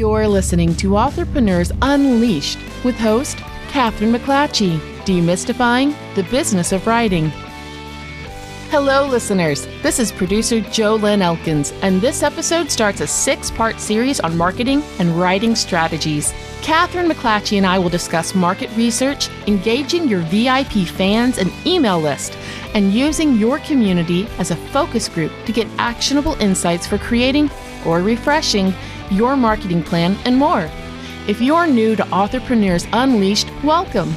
You're listening to Authorpreneurs Unleashed with host Kathryn McClatchy, demystifying the business of writing. Hello, listeners. This is producer JoLynn Elkins, and this episode starts a six part series on marketing and writing strategies. Kathryn McClatchy and I will discuss market research, engaging your VIP fans and email list, and using your community as a focus group to get actionable insights for creating or refreshing your marketing plan, and more. If you're new to Authorpreneurs Unleashed, welcome.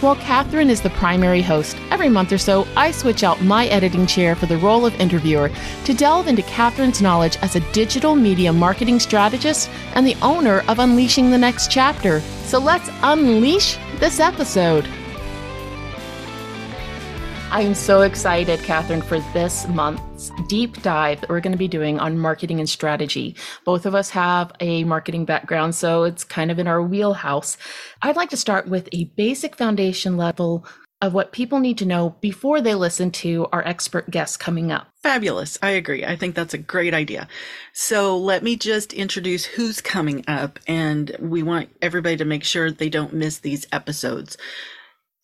While Kathryn is the primary host, every month or so I switch out my editing chair for the role of interviewer to delve into Kathryn's knowledge as a digital media marketing strategist and the owner of Unleashing the Next Chapter. So let's unleash this episode. I am so excited, Kathryn, for this month's deep dive that we're going to be doing on marketing and strategy. Both of us have a marketing background, so it's kind of in our wheelhouse. I'd like to start with a basic foundation level of what people need to know before they listen to our expert guests coming up. Fabulous. I agree. I think that's a great idea. So let me just introduce who's coming up, and we want everybody to make sure they don't miss these episodes.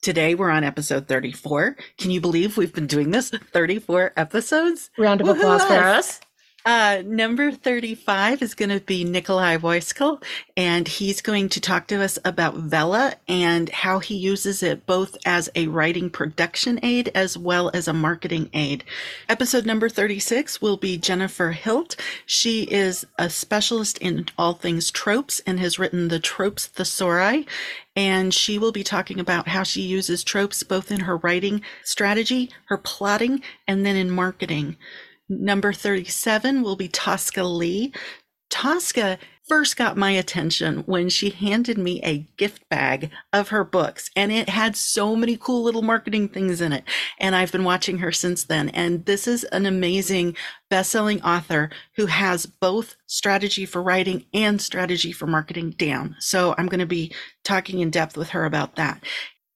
Today we're on episode 34. Can you believe we've been doing this 34 episodes? Round of applause for us. Uh, number 35 is going to be Nikolai Voiskel, and he's going to talk to us about Vella and how he uses it both as a writing production aid as well as a marketing aid. Episode number 36 will be Jennifer Hilt. She is a specialist in all things tropes and has written the Tropes Thesauri, and she will be talking about how she uses tropes both in her writing strategy, her plotting, and then in marketing. Number 37 will be Tosca Lee. Tosca first got my attention when she handed me a gift bag of her books and it had so many cool little marketing things in it and I've been watching her since then and this is an amazing best-selling author who has both strategy for writing and strategy for marketing down. So I'm going to be talking in depth with her about that.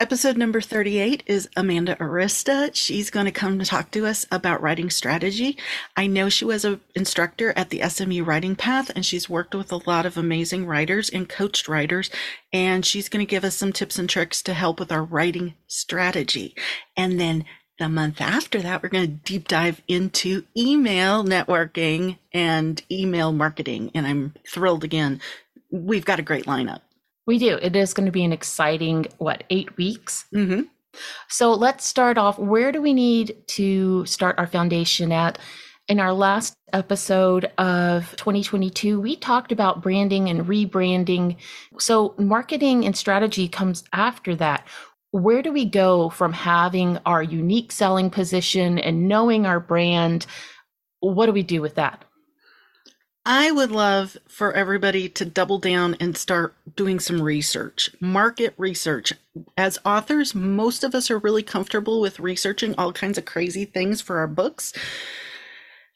Episode number 38 is Amanda Arista. She's going to come to talk to us about writing strategy. I know she was an instructor at the SMU Writing Path and she's worked with a lot of amazing writers and coached writers. And she's going to give us some tips and tricks to help with our writing strategy. And then the month after that, we're going to deep dive into email networking and email marketing. And I'm thrilled again. We've got a great lineup. We do. It is going to be an exciting, what, eight weeks? Mm-hmm. So let's start off. Where do we need to start our foundation at? In our last episode of 2022, we talked about branding and rebranding. So, marketing and strategy comes after that. Where do we go from having our unique selling position and knowing our brand? What do we do with that? I would love for everybody to double down and start doing some research, market research. As authors, most of us are really comfortable with researching all kinds of crazy things for our books.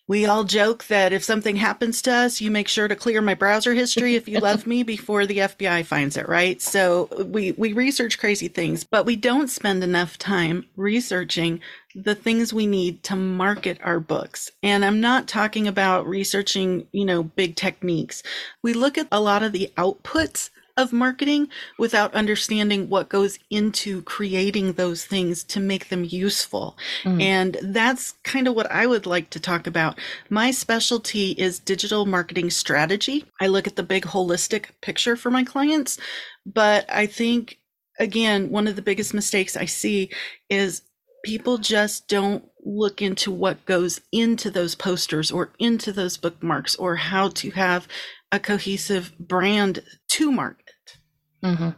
We all joke that if something happens to us, you make sure to clear my browser history if you love me before the FBI finds it, right? So we, we research crazy things, but we don't spend enough time researching the things we need to market our books. And I'm not talking about researching, you know, big techniques. We look at a lot of the outputs of marketing without understanding what goes into creating those things to make them useful. Mm. And that's kind of what I would like to talk about. My specialty is digital marketing strategy. I look at the big holistic picture for my clients, but I think again, one of the biggest mistakes I see is people just don't look into what goes into those posters or into those bookmarks or how to have a cohesive brand to market. Mm-hmm.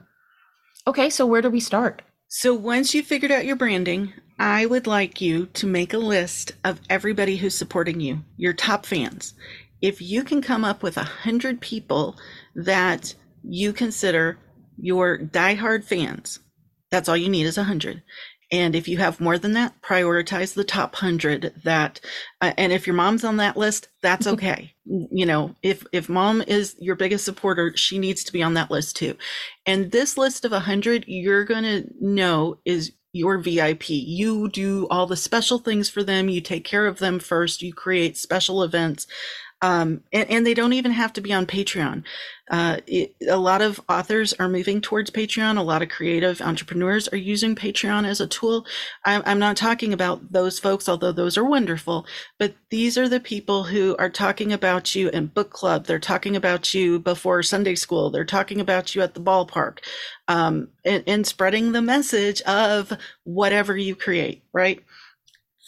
Okay, so where do we start? So once you figured out your branding, I would like you to make a list of everybody who's supporting you, your top fans. If you can come up with a hundred people that you consider your diehard fans, that's all you need is a hundred. And if you have more than that, prioritize the top 100 that uh, and if your mom's on that list, that's okay. you know, if if mom is your biggest supporter, she needs to be on that list too. And this list of 100 you're going to know is your VIP. You do all the special things for them, you take care of them first, you create special events. Um, and, and, they don't even have to be on Patreon. Uh, it, a lot of authors are moving towards Patreon. A lot of creative entrepreneurs are using Patreon as a tool. I'm, I'm not talking about those folks, although those are wonderful, but these are the people who are talking about you in book club. They're talking about you before Sunday school. They're talking about you at the ballpark, um, and, and spreading the message of whatever you create, right?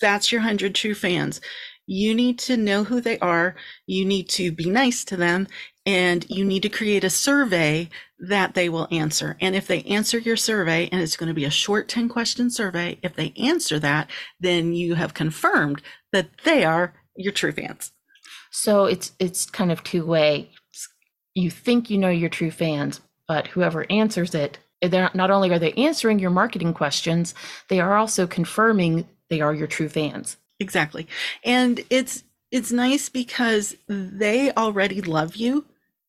That's your 100 true fans you need to know who they are. You need to be nice to them and you need to create a survey that they will answer. And if they answer your survey, and it's going to be a short 10 question survey, if they answer that, then you have confirmed that they are your true fans. So it's it's kind of two way. You think you know your true fans, but whoever answers it, they're not only are they answering your marketing questions, they are also confirming they are your true fans. Exactly. And it's it's nice because they already love you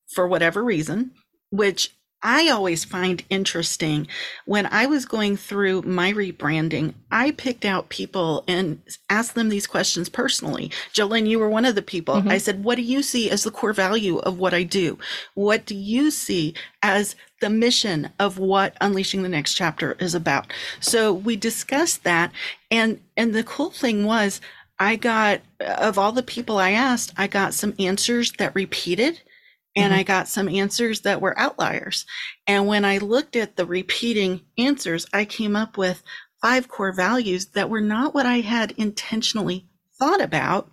for whatever reason, which I always find interesting. When I was going through my rebranding, I picked out people and asked them these questions personally. JoLynn, you were one of the people. Mm-hmm. I said, What do you see as the core value of what I do? What do you see as the mission of what Unleashing the Next Chapter is about? So we discussed that. And, and the cool thing was, I got, of all the people I asked, I got some answers that repeated and mm-hmm. I got some answers that were outliers. And when I looked at the repeating answers, I came up with five core values that were not what I had intentionally thought about,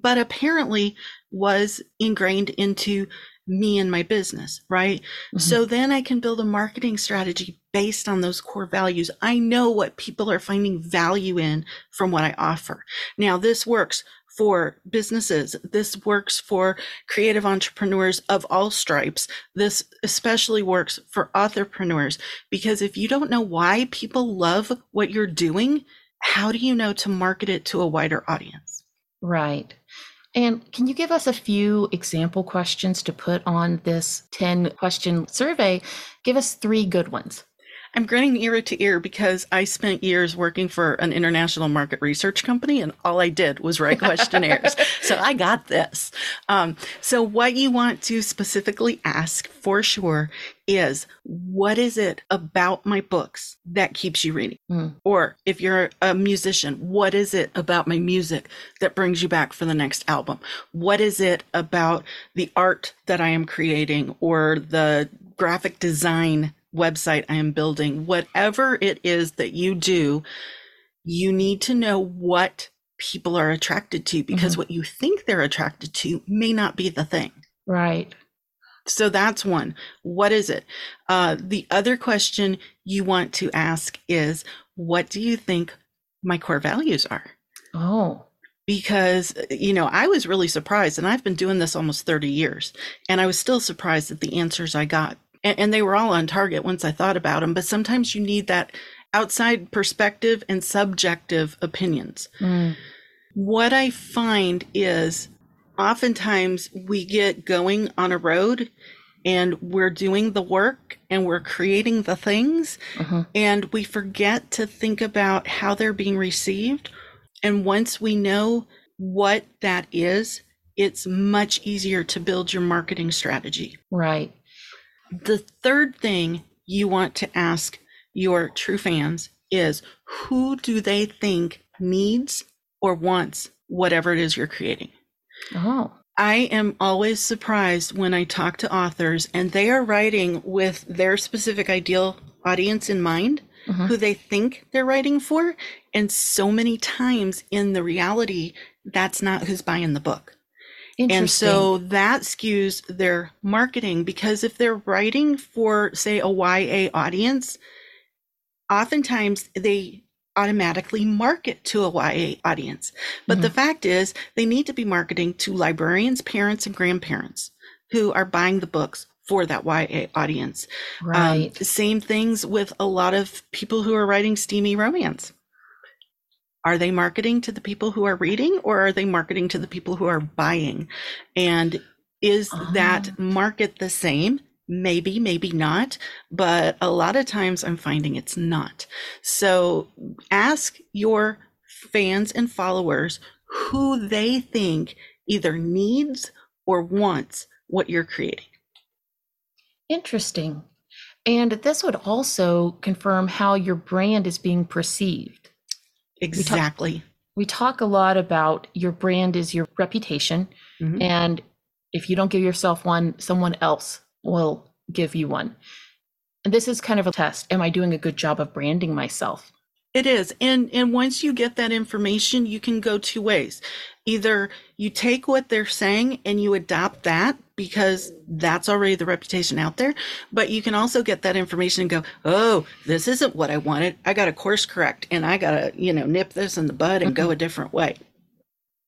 but apparently was ingrained into me and my business, right? Mm-hmm. So then I can build a marketing strategy based on those core values. I know what people are finding value in from what I offer. Now, this works for businesses. This works for creative entrepreneurs of all stripes. This especially works for authorpreneurs because if you don't know why people love what you're doing, how do you know to market it to a wider audience? Right. And can you give us a few example questions to put on this 10 question survey? Give us three good ones. I'm grinning ear to ear because I spent years working for an international market research company and all I did was write questionnaires. so I got this. Um, so, what you want to specifically ask for sure is what is it about my books that keeps you reading? Mm. Or if you're a musician, what is it about my music that brings you back for the next album? What is it about the art that I am creating or the graphic design website I am building, whatever it is that you do, you need to know what people are attracted to because mm-hmm. what you think they're attracted to may not be the thing. Right. So that's one. What is it? Uh, the other question you want to ask is, what do you think my core values are? Oh. Because, you know, I was really surprised, and I've been doing this almost 30 years, and I was still surprised at the answers I got and, and they were all on target once I thought about them. But sometimes you need that outside perspective and subjective opinions. Mm. What I find is oftentimes we get going on a road and we're doing the work and we're creating the things uh-huh. and we forget to think about how they're being received. And once we know what that is, it's much easier to build your marketing strategy. Right. The third thing you want to ask your true fans is who do they think needs or wants whatever it is you're creating? Oh. I am always surprised when I talk to authors and they are writing with their specific ideal audience in mind, mm-hmm. who they think they're writing for. And so many times in the reality, that's not who's buying the book. And so that skews their marketing because if they're writing for, say, a YA audience, oftentimes they automatically market to a YA audience. But mm-hmm. the fact is, they need to be marketing to librarians, parents, and grandparents who are buying the books for that YA audience. Um, right. Um, same things with a lot of people who are writing steamy romance. Are they marketing to the people who are reading or are they marketing to the people who are buying? And is that ah. market the same? Maybe, maybe not, but a lot of times I'm finding it's not. So ask your fans and followers who they think either needs or wants what you're creating. Interesting. And this would also confirm how your brand is being perceived. Exactly. We talk, we talk a lot about your brand is your reputation. Mm-hmm. And if you don't give yourself one, someone else will give you one. And this is kind of a test. Am I doing a good job of branding myself? It is. And and once you get that information, you can go two ways. Either you take what they're saying and you adopt that because that's already the reputation out there, but you can also get that information and go, "Oh, this isn't what I wanted. I got to course correct and I got to, you know, nip this in the bud and mm-hmm. go a different way."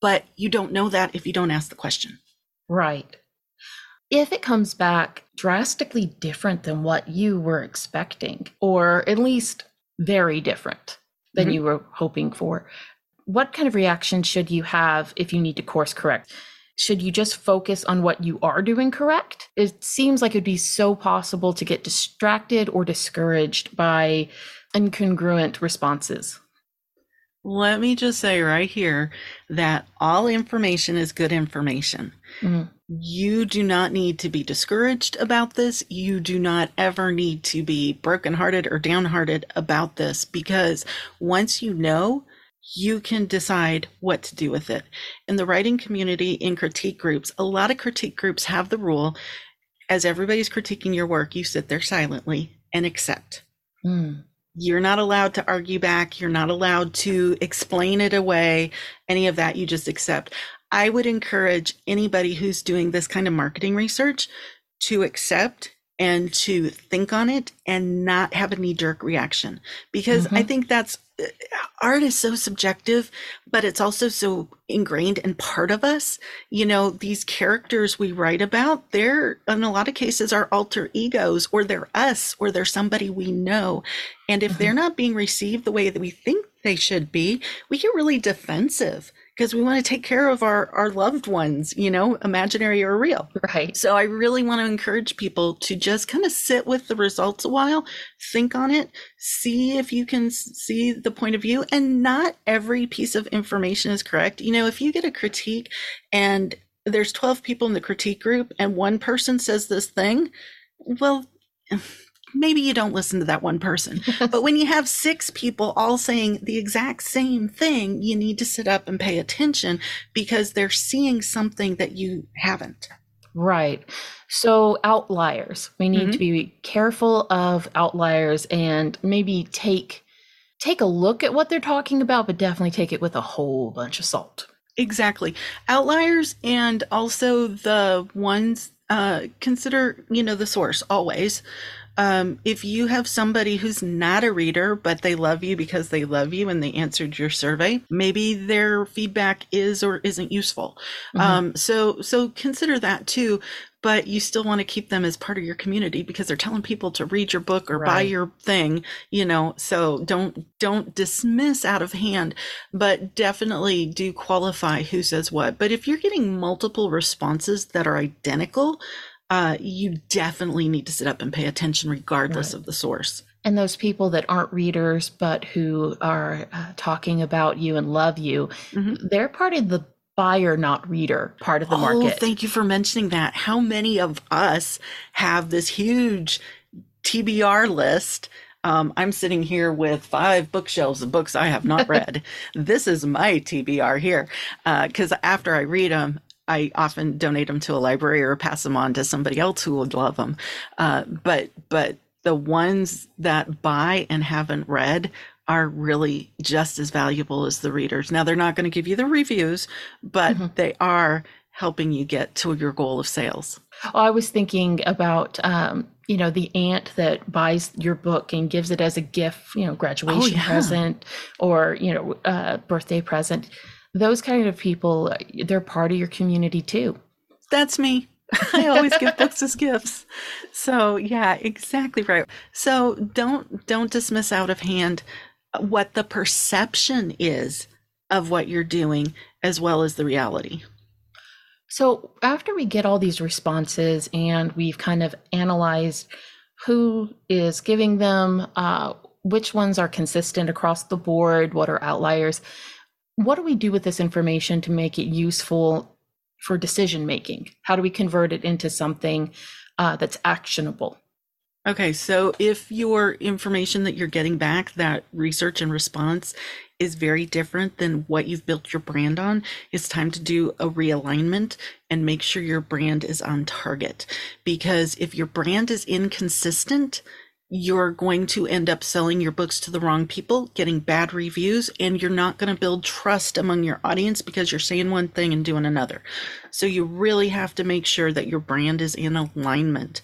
But you don't know that if you don't ask the question. Right. If it comes back drastically different than what you were expecting, or at least very different than mm-hmm. you were hoping for. What kind of reaction should you have if you need to course correct? Should you just focus on what you are doing correct? It seems like it'd be so possible to get distracted or discouraged by incongruent responses. Let me just say right here that all information is good information. Mm-hmm. You do not need to be discouraged about this. You do not ever need to be brokenhearted or downhearted about this because once you know, you can decide what to do with it. In the writing community, in critique groups, a lot of critique groups have the rule as everybody's critiquing your work, you sit there silently and accept. Mm. You're not allowed to argue back. You're not allowed to explain it away, any of that. You just accept. I would encourage anybody who's doing this kind of marketing research to accept and to think on it and not have a knee jerk reaction because mm-hmm. I think that's art is so subjective, but it's also so ingrained and part of us. You know, these characters we write about, they're in a lot of cases our alter egos, or they're us, or they're somebody we know. And if mm-hmm. they're not being received the way that we think they should be, we get really defensive because we want to take care of our, our loved ones, you know, imaginary or real. Right. So I really want to encourage people to just kind of sit with the results a while, think on it, see if you can see the point of view. And not every piece of information is correct. You know, if you get a critique and there's 12 people in the critique group and one person says this thing, well, maybe you don't listen to that one person. but when you have six people all saying the exact same thing, you need to sit up and pay attention because they're seeing something that you haven't. Right. So, outliers. We need mm-hmm. to be careful of outliers and maybe take take a look at what they're talking about, but definitely take it with a whole bunch of salt. Exactly. Outliers and also the ones uh, consider, you know, the source always um, if you have somebody who's not a reader, but they love you because they love you and they answered your survey, maybe their feedback is or isn't useful. Mm-hmm. Um, so, so consider that too. But you still want to keep them as part of your community because they're telling people to read your book or right. buy your thing, you know. So don't don't dismiss out of hand, but definitely do qualify who says what. But if you're getting multiple responses that are identical, uh, you definitely need to sit up and pay attention regardless right. of the source. And those people that aren't readers but who are uh, talking about you and love you, mm-hmm. they're part of the buyer, not reader part of the market. oh, market. Thank you for mentioning that. How many of us have this huge TBR list? Um, I'm sitting here with five bookshelves of books I have not read. this is my TBR here because uh, after I read them, I often donate them to a library or pass them on to somebody else who would love them. Uh, but but the ones that buy and haven't read are really just as valuable as the readers. Now they're not going to give you the reviews, but mm-hmm. they are helping you get to your goal of sales. Oh, I was thinking about um, you know the aunt that buys your book and gives it as a gift, you know, graduation oh, yeah. present or you know, uh, birthday present those kind of people, they're part of your community too. That's me. I always give books as gifts. So yeah, exactly right. So don't don't dismiss out of hand what the perception is of what you're doing as well as the reality. So after we get all these responses and we've kind of analyzed who is giving them, uh, which ones are consistent across the board, what are outliers, what do we do with this information to make it useful for decision making? How do we convert it into something uh, that's actionable? Okay, so if your information that you're getting back, that research and response is very different than what you've built your brand on, it's time to do a realignment and make sure your brand is on target. Because if your brand is inconsistent, you're going to end up selling your books to the wrong people, getting bad reviews, and you're not going to build trust among your audience because you're saying one thing and doing another. So you really have to make sure that your brand is in alignment.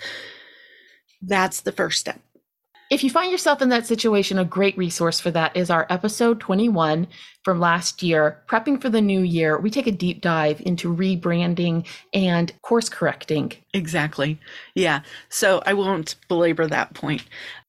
That's the first step. If you find yourself in that situation, a great resource for that is our episode 21 from last year, Prepping for the New Year. We take a deep dive into rebranding and course correcting. Exactly. Yeah. So I won't belabor that point.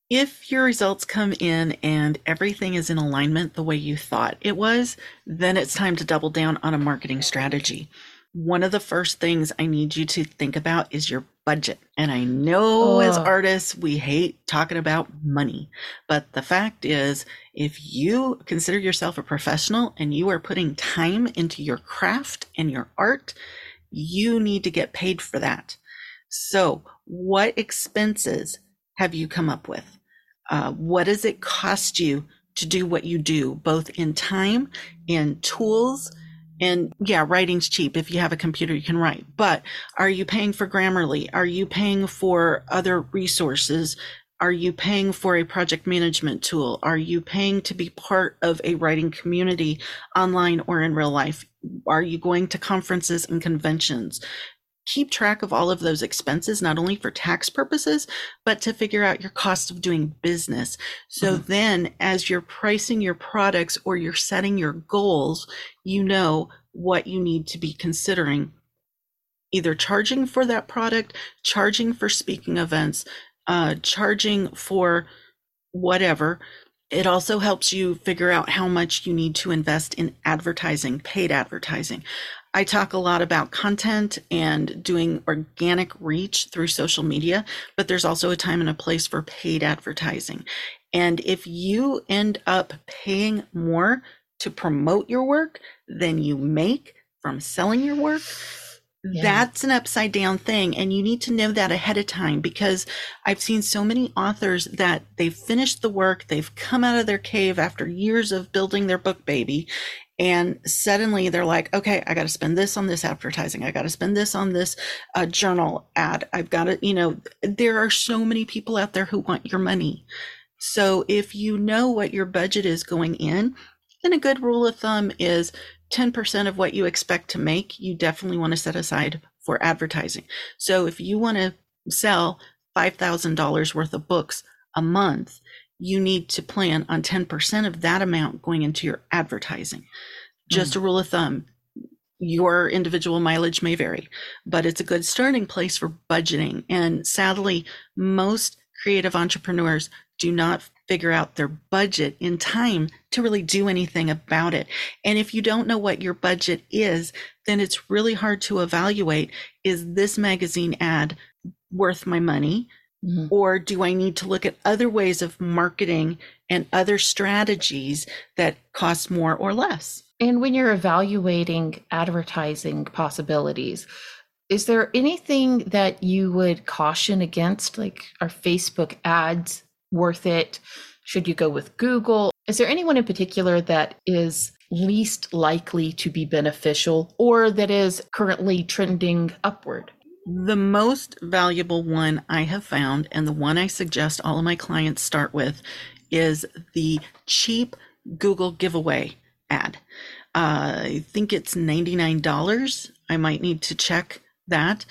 If your results come in and everything is in alignment the way you thought it was, then it's time to double down on a marketing strategy one of the first things I need you to think about is your budget. And I know as artists, we hate talking about money. But the fact is, if you consider yourself a professional and you are putting time into your craft and your art, you need to get paid for that. So, what expenses have you come up with? Uh, what does it cost you to do what you do, both in time, in tools, and yeah, writing's cheap. If you have a computer, you can write. But are you paying for Grammarly? Are you paying for other resources? Are you paying for a project management tool? Are you paying to be part of a writing community online or in real life? Are you going to conferences and conventions? Keep track of all of those expenses, not only for tax purposes, but to figure out your cost of doing business. So mm-hmm. then, as you're pricing your products or you're setting your goals, you know what you need to be considering either charging for that product, charging for speaking events, uh, charging for whatever. It also helps you figure out how much you need to invest in advertising, paid advertising. I talk a lot about content and doing organic reach through social media, but there's also a time and a place for paid advertising. And if you end up paying more to promote your work than you make from selling your work, yeah. that's an upside down thing. And you need to know that ahead of time because I've seen so many authors that they've finished the work, they've come out of their cave after years of building their book baby, and suddenly they're like okay i got to spend this on this advertising. I got to spend this on this uh, journal ad. I've got to you know there are so many people out there who want your money. So if you know what your budget is going in then a good rule of thumb is 10% of what you expect to make you definitely want to set aside for advertising. So if you want to sell $5000 worth of books a month you need to plan on 10% of that amount going into your advertising. Just mm. a rule of thumb. Your individual mileage may vary, but it's a good starting place for budgeting. And sadly, most creative entrepreneurs do not figure out their budget in time to really do anything about it. And if you don't know what your budget is, then it's really hard to evaluate is this magazine ad worth my money? Mm-hmm. Or do I need to look at other ways of marketing and other strategies that cost more or less? And when you're evaluating advertising possibilities, is there anything that you would caution against? Like, are Facebook ads worth it? Should you go with Google? Is there anyone in particular that is least likely to be beneficial or that is currently trending upward? The most valuable one I have found, and the one I suggest all of my clients start with, is the cheap Google giveaway ad. Uh, I think it's $99. I might need to check that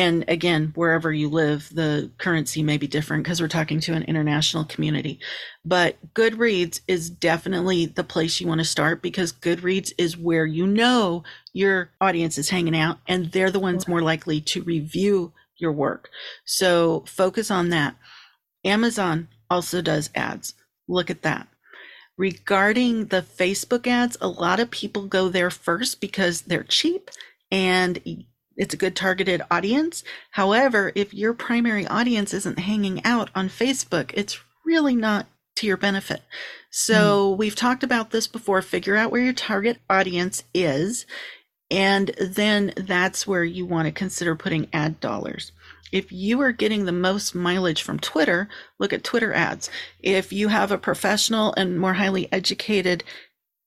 and again, wherever you live, the currency may be different because we're talking to an international community. But Goodreads is definitely the place you want to start because Goodreads is where you know your audience is hanging out and they're the ones more likely to review your work. So focus on that. Amazon also does ads. Look at that. Regarding the Facebook ads, a lot of people go there first because they're cheap and it's a good targeted audience. However, if your primary audience isn't hanging out on Facebook, it's really not to your benefit. So mm. we've talked about this before. Figure out where your target audience is And then that's where you want to consider putting ad dollars. If you are getting the most mileage from Twitter, look at Twitter ads. If you have a professional and more highly educated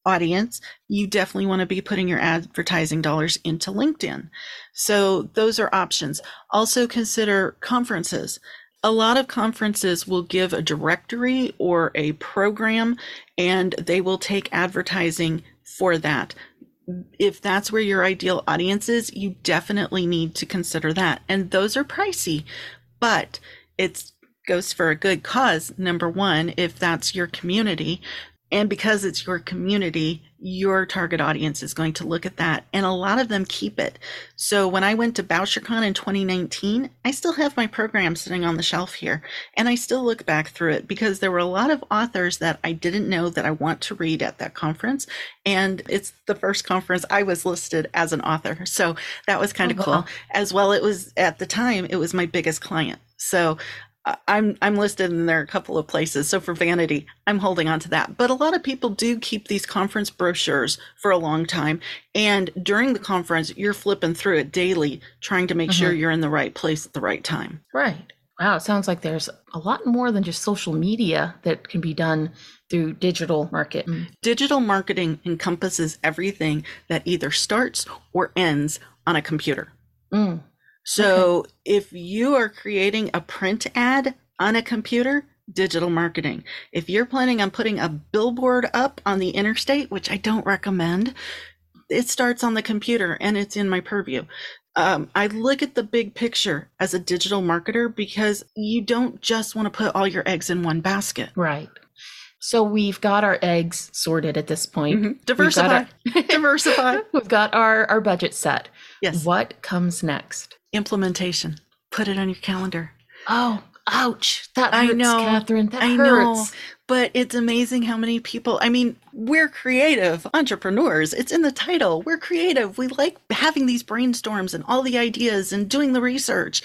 audience, you definitely want to be putting your advertising dollars into LinkedIn. So those are options. Also consider conferences. A lot of conferences will give a directory or a program and they will take advertising for that. If that's where your ideal audience is, you definitely need to consider that. And those are pricey, but it goes for a good cause. Number one, if that's your community, and because it's your community, your target audience is going to look at that. And a lot of them keep it. So when I went to BoucherCon in 2019, I still have my program sitting on the shelf here. And I still look back through it because there were a lot of authors that I didn't know that I want to read at that conference. And it's the first conference I was listed as an author. So that was kind of oh, cool. Wow. As well, it was at the time, it was my biggest client. So I'm I'm listed in there a couple of places. So for vanity, I'm holding on to that. But a lot of people do keep these conference brochures for a long time. And during the conference, you're flipping through it daily, trying to make mm-hmm. sure you're in the right place at the right time. Right. Wow, it sounds like there's a lot more than just social media that can be done through digital marketing. Digital marketing encompasses everything that either starts or ends on a computer. Mm. So okay. if you are creating a print ad on a computer, digital marketing. If you're planning on putting a billboard up on the interstate, which I don't recommend, it starts on the computer and it's in my purview. Um, I look at the big picture as a digital marketer because you don't just want to put all your eggs in one basket. Right. So we've got our eggs sorted at this point. Mm-hmm. Diversify. We've our, Diversify. We've got our, our budget set. Yes. What comes next? implementation. Put it on your calendar. Oh, ouch. That hurts, I know, Kathryn. That I hurts. Know, but it's amazing how many people, I mean, we're creative entrepreneurs. It's in the title. We're creative. We like having these brainstorms and all the ideas and doing the research.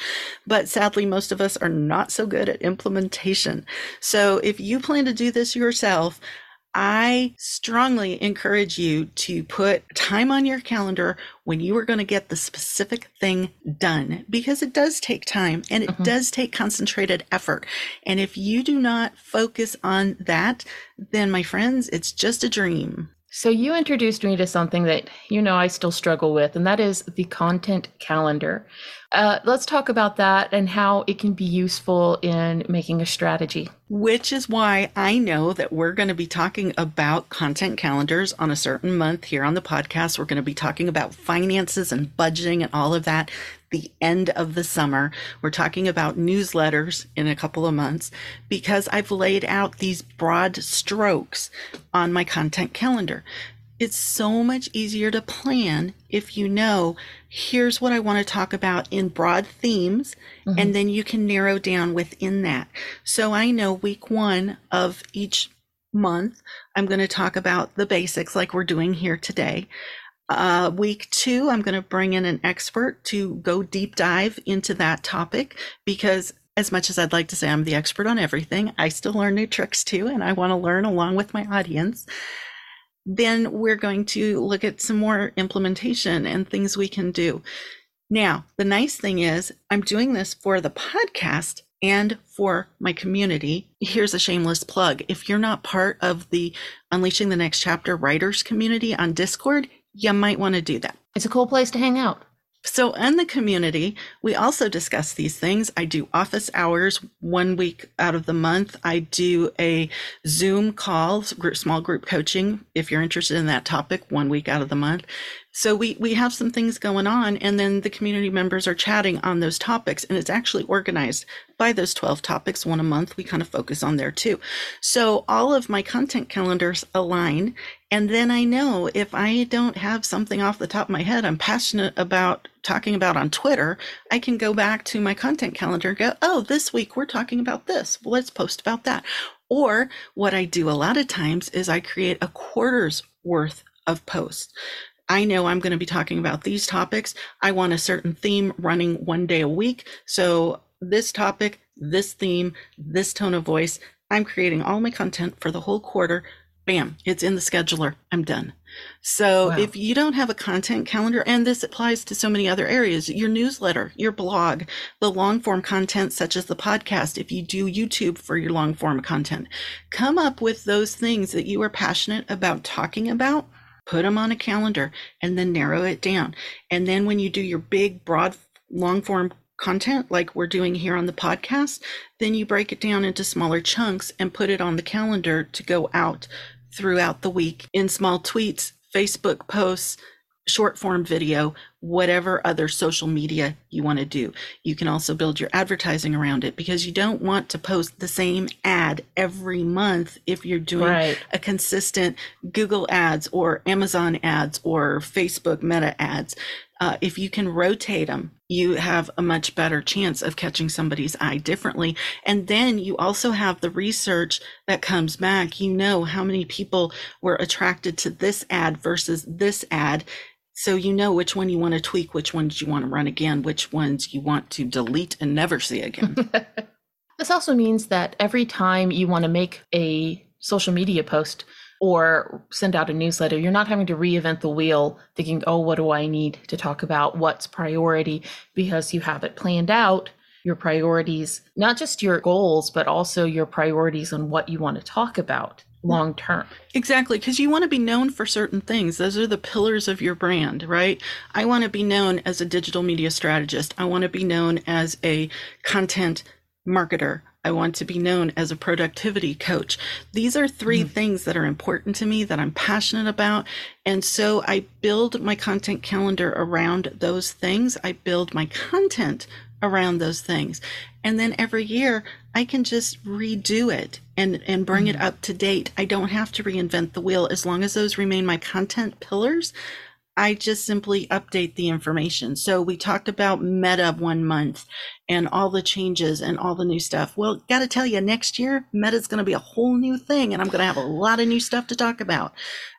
But sadly, most of us are not so good at implementation. So if you plan to do this yourself, I strongly encourage you to put time on your calendar when you are going to get the specific thing done because it does take time and it mm-hmm. does take concentrated effort. And if you do not focus on that, then my friends, it's just a dream. So, you introduced me to something that you know I still struggle with, and that is the content calendar. Uh, let's talk about that and how it can be useful in making a strategy. Which is why I know that we're going to be talking about content calendars on a certain month here on the podcast. We're going to be talking about finances and budgeting and all of that the end of the summer. We're talking about newsletters in a couple of months because I've laid out these broad strokes on my content calendar. It's so much easier to plan if you know here's what I want to talk about in broad themes, mm-hmm. and then you can narrow down within that. So I know week one of each month, I'm going to talk about the basics like we're doing here today. Uh, week two, I'm going to bring in an expert to go deep dive into that topic because as much as I'd like to say I'm the expert on everything, I still learn new tricks too, and I want to learn along with my audience. Then we're going to look at some more implementation and things we can do. Now, the nice thing is, I'm doing this for the podcast and for my community. Here's a shameless plug. If you're not part of the Unleashing the Next Chapter writers community on Discord, you might want to do that. It's a cool place to hang out. So, in the community, we also discuss these things. I do office hours one week out of the month. I do a Zoom call, group, small group coaching, if you're interested in that topic, one week out of the month. So we, we have some things going on and then the community members are chatting on those topics and it's actually organized by those 12 topics, one a month. We kind of focus on there too. So all of my content calendars align. And then I know if I don't have something off the top of my head I'm passionate about talking about on Twitter, I can go back to my content calendar and go, oh, this week we're talking about this. Well, let's post about that. Or what I do a lot of times is I create a quarter's worth of posts. I know I'm going to be talking about these topics. I want a certain theme running one day a week. So, this topic, this theme, this tone of voice, I'm creating all my content for the whole quarter bam, it's in the scheduler. I'm done. So wow. if you don't have a content calendar, and this applies to so many other areas, your newsletter, your blog, the long form content, such as the podcast, if you do YouTube for your long form content, come up with those things that you are passionate about talking about, put them on a calendar, and then narrow it down. And then when you do your big, broad, long form content like we're doing here on the podcast, then you break it down into smaller chunks and put it on the calendar to go out throughout the week in small tweets, Facebook posts, short form video, whatever other social media you want to do. You can also build your advertising around it because you don't want to post the same ad every month if you're doing right. a consistent Google ads or Amazon ads or Facebook meta ads uh, if you can rotate them, you have a much better chance of catching somebody's eye differently. And then you also have the research that comes back. You know how many people were attracted to this ad versus this ad. So you know which one you want to tweak, which ones you want to run again, which ones you want to delete and never see again. this also means that every time you want to make a social media post, or send out a newsletter, you're not having to reinvent the wheel thinking, oh, what do I need to talk about? What's priority? Because you have it planned out, your priorities, not just your goals, but also your priorities on what you want to talk about long term. Exactly, because you want to be known for certain things. Those are the pillars of your brand, right? I want to be known as a digital media strategist. I want to be known as a content marketer. I want to be known as a productivity coach. These are 3 mm things that are important to me that I'm passionate about. And so I build my content calendar around those things. I build my content around those things. And then every year I can just redo it and, and bring mm it up to date. I don't have to reinvent the wheel as long as those remain my content pillars. I just simply update the information. So we talked about Meta one month and all the changes and all the new stuff. Well, got to tell you, next year, Meta's going to be a whole new thing, and I'm going to have a lot of new stuff to talk about.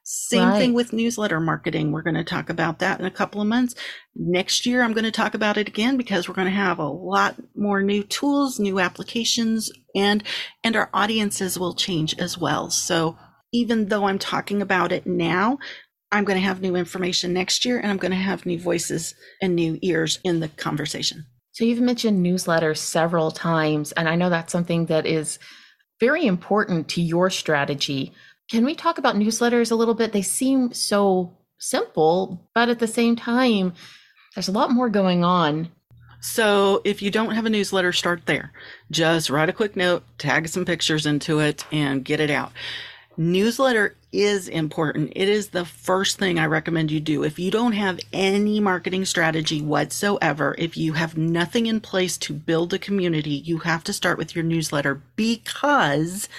Same right. thing with newsletter marketing. We're going to talk about that in a couple of months. Next year, I'm going to talk about it again because we're going to have a lot more new tools, new applications, and and our audiences will change as well. So even though I'm talking about it now, I'm going to have new information next year and I'm going to have new voices and new ears in the conversation. So you've mentioned newsletters several times, and I know that's something that is very important to your strategy. Can we talk about newsletters a little bit? They seem so simple, but at the same time, there's a lot more going on. So if you don't have a newsletter, start there. Just write a quick note, tag some pictures into it, and get it out. Newsletter is important. It is the first thing I recommend you do. If you don't have any marketing strategy whatsoever, if you have nothing in place to build a community, you have to start with your newsletter because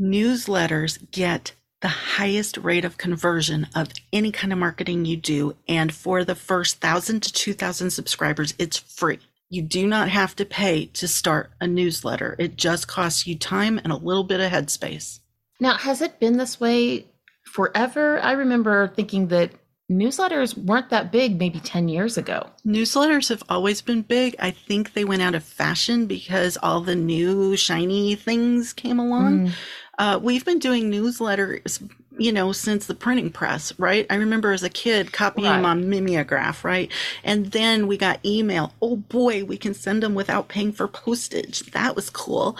newsletters get the highest rate of conversion of any kind of marketing you do. And for the first thousand to 2000 subscribers, it's free. You do not have to pay to start a newsletter. It just costs you time and a little bit of headspace. Now, has it been this way forever? I remember thinking that newsletters weren't that big maybe 10 years ago. Newsletters have always been big. I think they went out of fashion because all the new shiny things came along. Mm. Uh, we've been doing newsletters, you know, since the printing press, right? I remember as a kid copying right. them on mimeograph, right? And then we got email. Oh boy, we can send them without paying for postage. That was cool.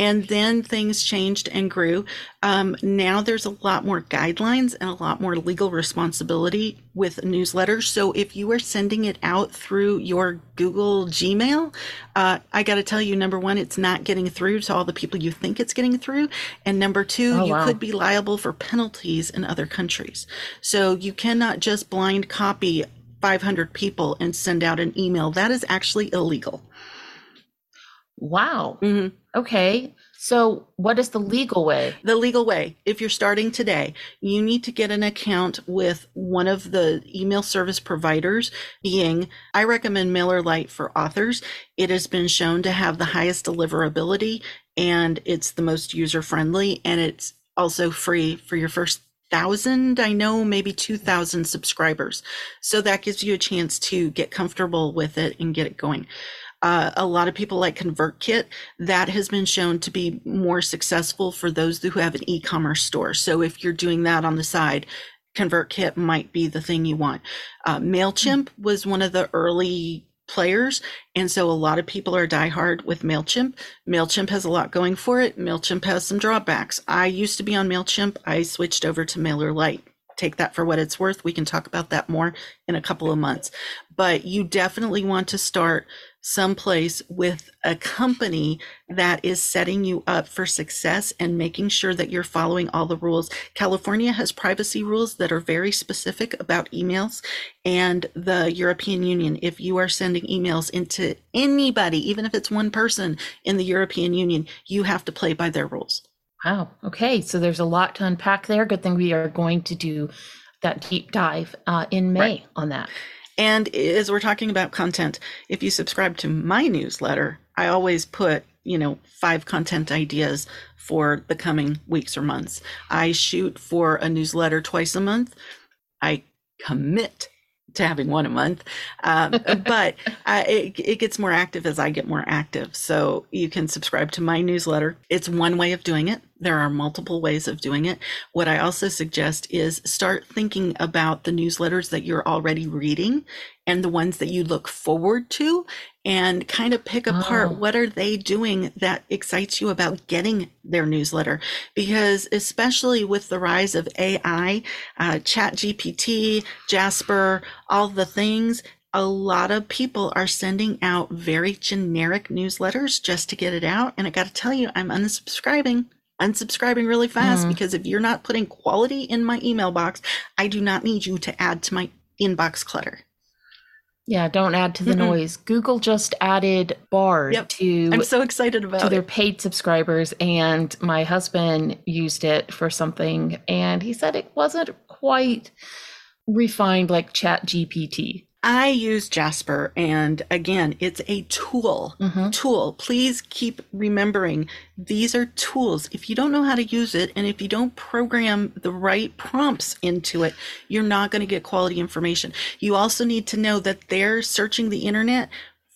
And then things changed and grew. Um, now there's a lot more guidelines and a lot more legal responsibility with newsletters. So if you are sending it out through your Google Gmail, uh, I got to tell you, number one, it's not getting through to all the people you think it's getting through. And number two, oh, you wow. could be liable for penalties in other countries. So you cannot just blind copy 500 people and send out an email. That is actually illegal. Wow. Mm-hmm. Okay. So, what is the legal way? The legal way, if you're starting today, you need to get an account with one of the email service providers, being I recommend MailerLite for authors. It has been shown to have the highest deliverability and it's the most user friendly and it's also free for your first thousand, I know maybe 2,000 subscribers. So that gives you a chance to get comfortable with it and get it going. Uh, a lot of people like ConvertKit. That has been shown to be more successful for those who have an e-commerce store. So if you're doing that on the side, ConvertKit might be the thing you want. Uh, MailChimp was one of the early players. And so a lot of people are diehard with MailChimp. MailChimp has a lot going for it. MailChimp has some drawbacks. I used to be on MailChimp. I switched over to MailerLite. Take that for what it's worth. We can talk about that more in a couple of months. But you definitely want to start someplace with a company that is setting you up for success and making sure that you're following all the rules. California has privacy rules that are very specific about emails and the European Union. If you are sending emails into anybody, even if it's one person in the European Union, you have to play by their rules. Wow. Okay. So there's a lot to unpack there. Good thing we are going to do that deep dive uh, in May right. on that. And as we're talking about content, if you subscribe to my newsletter, I always put, you know, five content ideas for the coming weeks or months. I shoot for a newsletter twice a month. I commit to having one a month. Um, but it, it gets more active as I get more active. So you can subscribe to my newsletter. It's one way of doing it. There are multiple ways of doing it. What I also suggest is start thinking about the newsletters that you're already reading and the ones that you look forward to and kind of pick apart oh. what are they doing that excites you about getting their newsletter because especially with the rise of ai uh, chat gpt jasper all the things a lot of people are sending out very generic newsletters just to get it out and i got to tell you i'm unsubscribing unsubscribing really fast mm. because if you're not putting quality in my email box, I do not need you to add to my inbox clutter. Yeah, don't add to the mm noise. Google just added Bard yep. to I'm so excited about to it. their paid subscribers and my husband used it for something and he said it wasn't quite refined like Chat GPT. I use Jasper and again, it's a tool. Mm-hmm. Tool. Please keep remembering these are tools. If you don't know how to use it and if you don't program the right prompts into it, you're not going to get quality information. You also need to know that they're searching the internet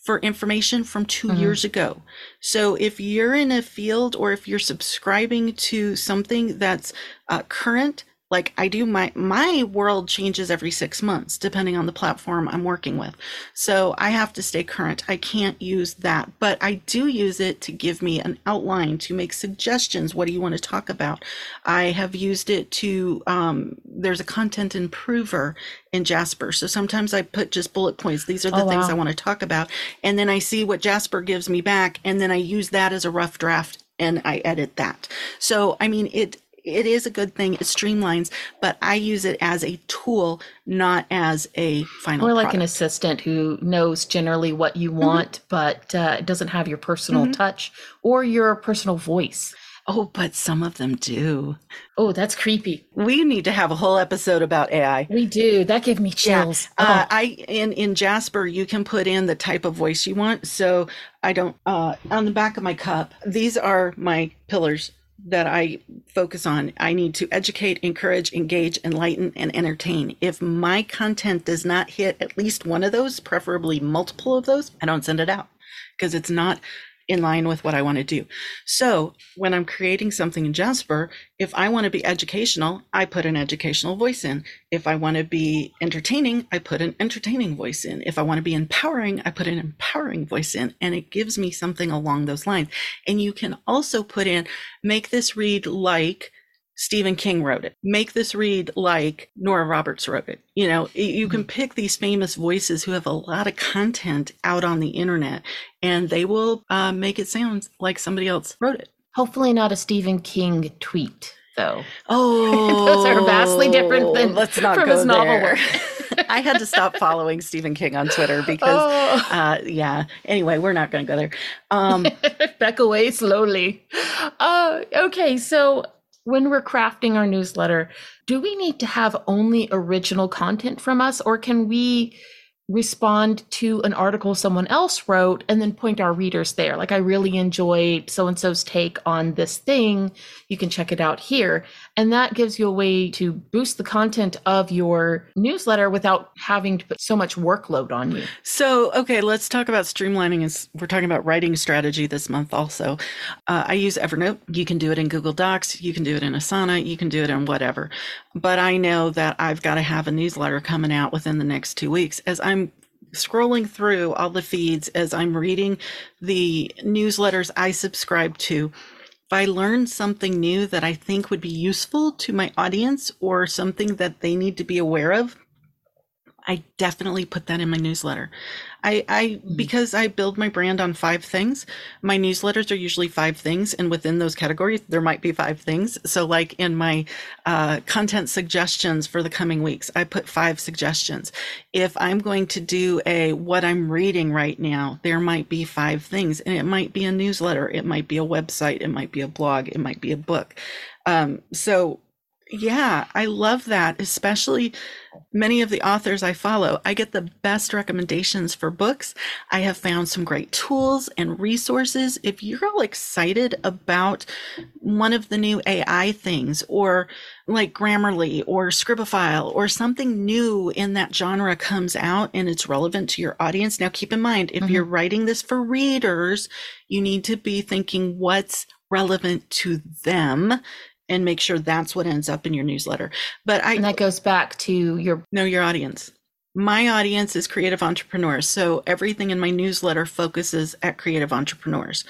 for information from 2 mm-hmm. years ago. So if you're in a field or if you're subscribing to something that's uh, current, like i do my my world changes every six months depending on the platform i'm working with. So i have to stay current. I can't use that but i do use it to give me an outline to make suggestions. What do you want to talk about? I have used it to um, there's a content improver in jasper. So sometimes i put just bullet points. These are the oh, things wow. i want to talk about. And then i see what jasper gives me back and then i use that as a rough draft and I edit that. So, I mean, it it is a good thing. It streamlines, but I use it as a tool, not as a final. Or like product. an assistant who knows generally what you mm-hmm. want, mm-hmm. but uh, doesn't have your personal mm-hmm. touch or your personal voice. Oh, but some of them do. Oh, that's creepy. We need to have a whole episode about AI. We do. That gave me chills. Yeah. Uh, oh. I in in Jasper, you can put in the type of voice you want. So I don't. Uh, on the back of my cup, these are my pillars that I focus on. I need to educate, encourage, engage, enlighten, and entertain. If my content does not hit at least one of those, preferably multiple of those, I don't send it out because it's not in line with what I want to do. So when I'm creating something in Jasper, if I want to be educational, I put an educational voice in. If I want to be entertaining, I put an entertaining voice in. If I want to be empowering, I put an empowering voice in and it gives me something along those lines. And you can also put in, make this read like Stephen King wrote it. Make this read like Nora Roberts wrote it. You know, you can mm-hmm. pick these famous voices who have a lot of content out on the internet and they will uh, make it sound like somebody else wrote it. Hopefully, not a Stephen King tweet, though. Oh, those are vastly different than let's not from his novel work. I had to stop following Stephen King on Twitter because, oh. uh, yeah. Anyway, we're not going to go there. Um, Back away slowly. Uh, okay, so when we're crafting our newsletter, do we need to have only original content from us or can we respond to an article someone else wrote and then point our readers there. Like, I really enjoyed so and so's take on this thing. You can check it out here. And that gives you a way to boost the content of your newsletter without having to put so much workload on you. So, okay, let's talk about streamlining. As we're talking about writing strategy this month, also. Uh, I use Evernote. You can do it in Google Docs, you can do it in Asana, you can do it in whatever. But I know that I've got to have a newsletter coming out within the next two weeks as I'm scrolling through all the feeds as I'm reading the newsletters I subscribe to. I learn something new that I think would be useful to my audience or something that they need to be aware of, I definitely put that in my newsletter. I, I mm-hmm. because I build my brand on five things. My newsletters are usually five things, and within those categories, there might be five things. So, like in my uh, content suggestions for the coming weeks, I put five suggestions. If I'm going to do a what I'm reading right now, there might be five things, and it might be a newsletter, it might be a website, it might be a blog, it might be a book. Um, so yeah, I love that, especially many of the authors I follow. I get the best recommendations for books. I have found some great tools and resources. If you're all excited about one of the new AI things or like Grammarly or Scribophile or something new in that genre comes out and it's relevant to your audience. Now keep in mind, if mm-hmm. you're writing this for readers, you need to be thinking what's relevant to them and make sure that's what ends up in your newsletter. But I and that goes back to your know your audience. My audience is creative entrepreneurs, so everything in my newsletter focuses at creative entrepreneurs.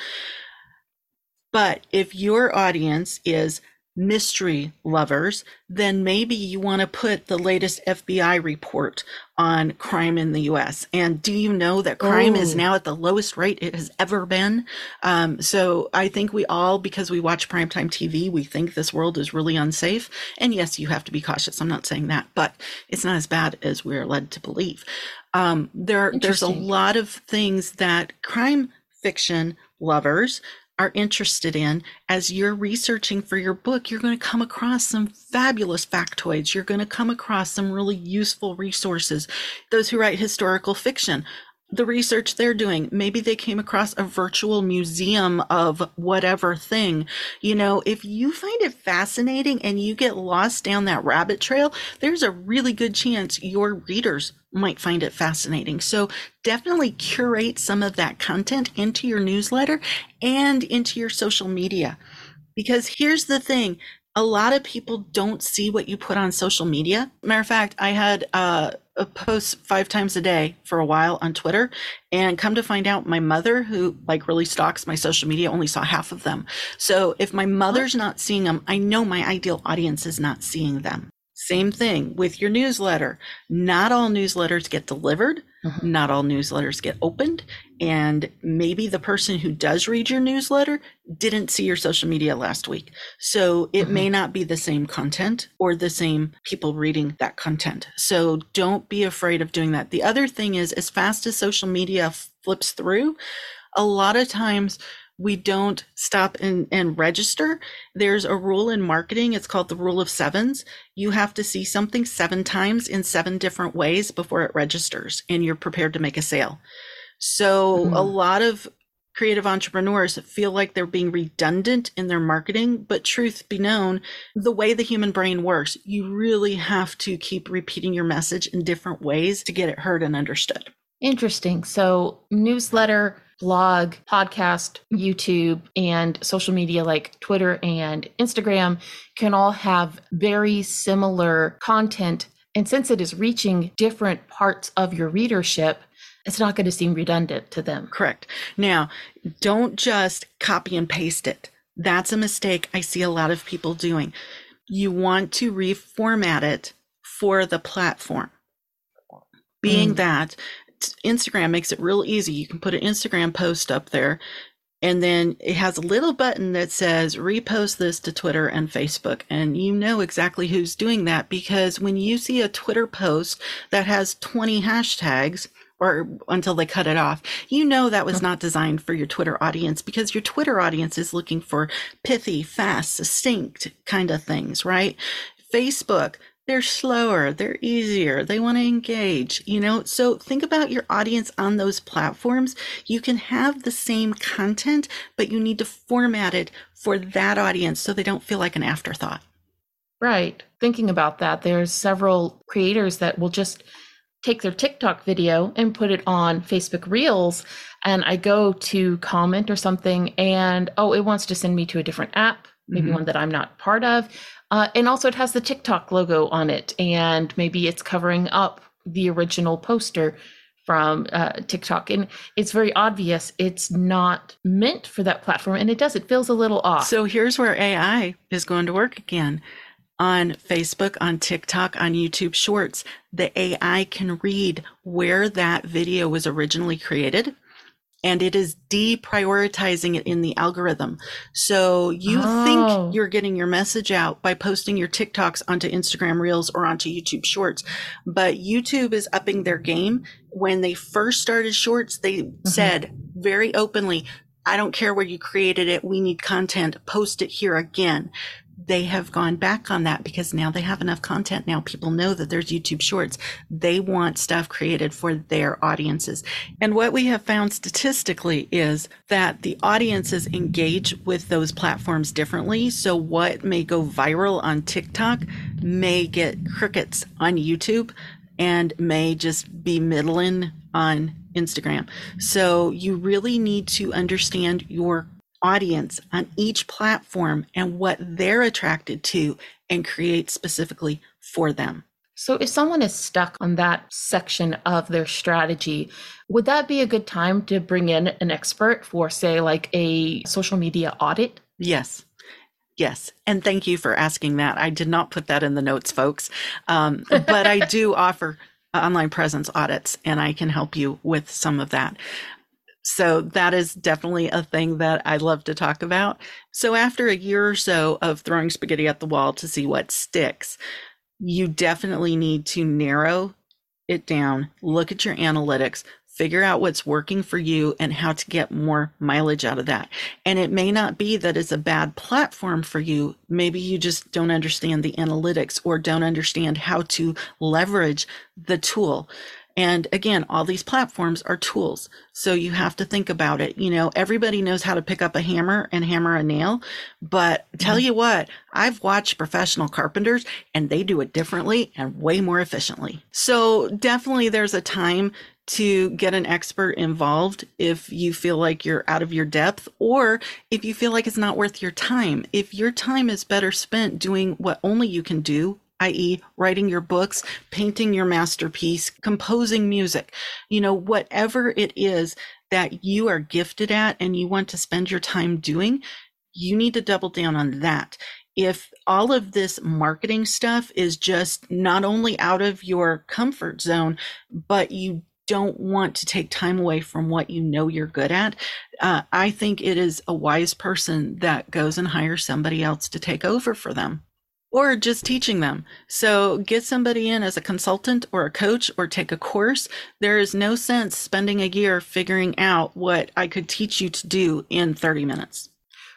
But if your audience is mystery lovers, then maybe you want to put the latest FBI report on crime in the US. And do you know that crime is now at the lowest rate it has ever been? Um, so I think we all, because we watch primetime TV, we think this world is really unsafe. And yes, you have to be cautious. I'm not saying that, but it's not as bad as we're led to believe. Um, there, there's a lot of things that crime fiction lovers are interested in as you're researching for your book you're going to come across some fabulous factoids. You're going to come across some really useful resources. Those who write historical fiction the research they're doing. Maybe they came across a virtual museum of whatever thing. You know, if you find it fascinating and you get lost down that rabbit trail, there's a really good chance your readers might find it fascinating. So definitely curate some of that content into your newsletter and into your social media. Because here's the thing a lot of people don't see what you put on social media. Matter of fact, I had uh, a post five times a day for a while on Twitter, and come to find out, my mother, who like really stalks my social media, only saw half of them. So if my mother's not seeing them, I know my ideal audience is not seeing them. Same thing with your newsletter. Not all newsletters get delivered. Mm-hmm. Not all newsletters get opened. And maybe the person who does read your newsletter didn't see your social media last week. So it mm-hmm. may not be the same content or the same people reading that content. So don't be afraid of doing that. The other thing is, as fast as social media flips through, a lot of times we don't stop and, and register. There's a rule in marketing. It's called the rule of sevens. You have to see something seven times in seven different ways before it registers and you're prepared to make a sale. So mm-hmm. a lot of creative entrepreneurs feel like they're being redundant in their marketing. But truth be known, the way the human brain works, you really have to keep repeating your message in different ways to get it heard and understood. Interesting. So, newsletter, blog, podcast, YouTube, and social media like Twitter and Instagram can all have very similar content. And since it is reaching different parts of your readership, it's not going to seem redundant to them. Correct. Now, don't just copy and paste it. That's a mistake I see a lot of people doing. You want to reformat it for the platform. Being mm. that Instagram makes it real easy. You can put an Instagram post up there and then it has a little button that says repost this to Twitter and Facebook. And you know exactly who's doing that because when you see a Twitter post that has 20 hashtags, or until they cut it off, you know that was not designed for your Twitter audience because your Twitter audience is looking for pithy, fast, succinct kind of things, right? Facebook, they're slower, they're easier, they want to engage, you know? So think about your audience on those platforms. You can have the same content, but you need to format it for that audience so they don't feel like an afterthought. Right. Thinking about that, there's several creators that will just take their TikTok video and put it on Facebook Reels. And I go to comment or something, and oh, it wants to send me to a different app, maybe mm-hmm. one that I'm not part of. Uh, and also, it has the TikTok logo on it, and maybe it's covering up the original poster from uh, TikTok. And it's very obvious it's not meant for that platform, and it does, it feels a little off. So here's where AI is going to work again. On Facebook, on TikTok, on YouTube Shorts, the AI can read where that video was originally created and it is deprioritizing it in the algorithm. So you oh. think you're getting your message out by posting your TikToks onto Instagram Reels or onto YouTube Shorts, but YouTube is upping their game. When they first started Shorts, they mm-hmm. said very openly, I don't care where you created it. We need content. Post it here again they have gone back on that because now they have enough content. Now people know that there's YouTube shorts. They want stuff created for their audiences. And what we have found statistically is that the audiences engage with those platforms differently. So what may go viral on TikTok may get crickets on YouTube and may just be middling on Instagram. So you really need to understand your audience on each platform and what they're attracted to and create specifically for them. So, if someone is stuck on that section of their strategy, would that be a good time to bring in an expert for, say, like a social media audit? Yes. Yes. And thank you for asking that. I did not put that in the notes, folks. Um, but I do offer online presence audits, and I can help you with some of that. So that is definitely a thing that I love to talk about. So after a year or so of throwing spaghetti at the wall to see what sticks, you definitely need to narrow it down, look at your analytics, figure out what's working for you and how to get more mileage out of that. And it may not be that it's a bad platform for you. Maybe you just don't understand the analytics or don't understand how to leverage the tool. And again, all these platforms are tools. So you have to think about it. You know, everybody knows how to pick up a hammer and hammer a nail. But tell mm-hmm. you what, I've watched professional carpenters and they do it differently and way more efficiently. So definitely there's a time to get an expert involved if you feel like you're out of your depth or if you feel like it's not worth your time. If your time is better spent doing what only you can do, i.e., writing your books, painting your masterpiece, composing music, you know, whatever it is that you are gifted at and you want to spend your time doing, you need to double down on that. If all of this marketing stuff is just not only out of your comfort zone, but you don't want to take time away from what you know you're good at, uh, I think it is a wise person that goes and hires somebody else to take over for them or just teaching them. So get somebody in as a consultant or a coach or take a course. There is no sense spending a year figuring out what I could teach you to do in 30 minutes.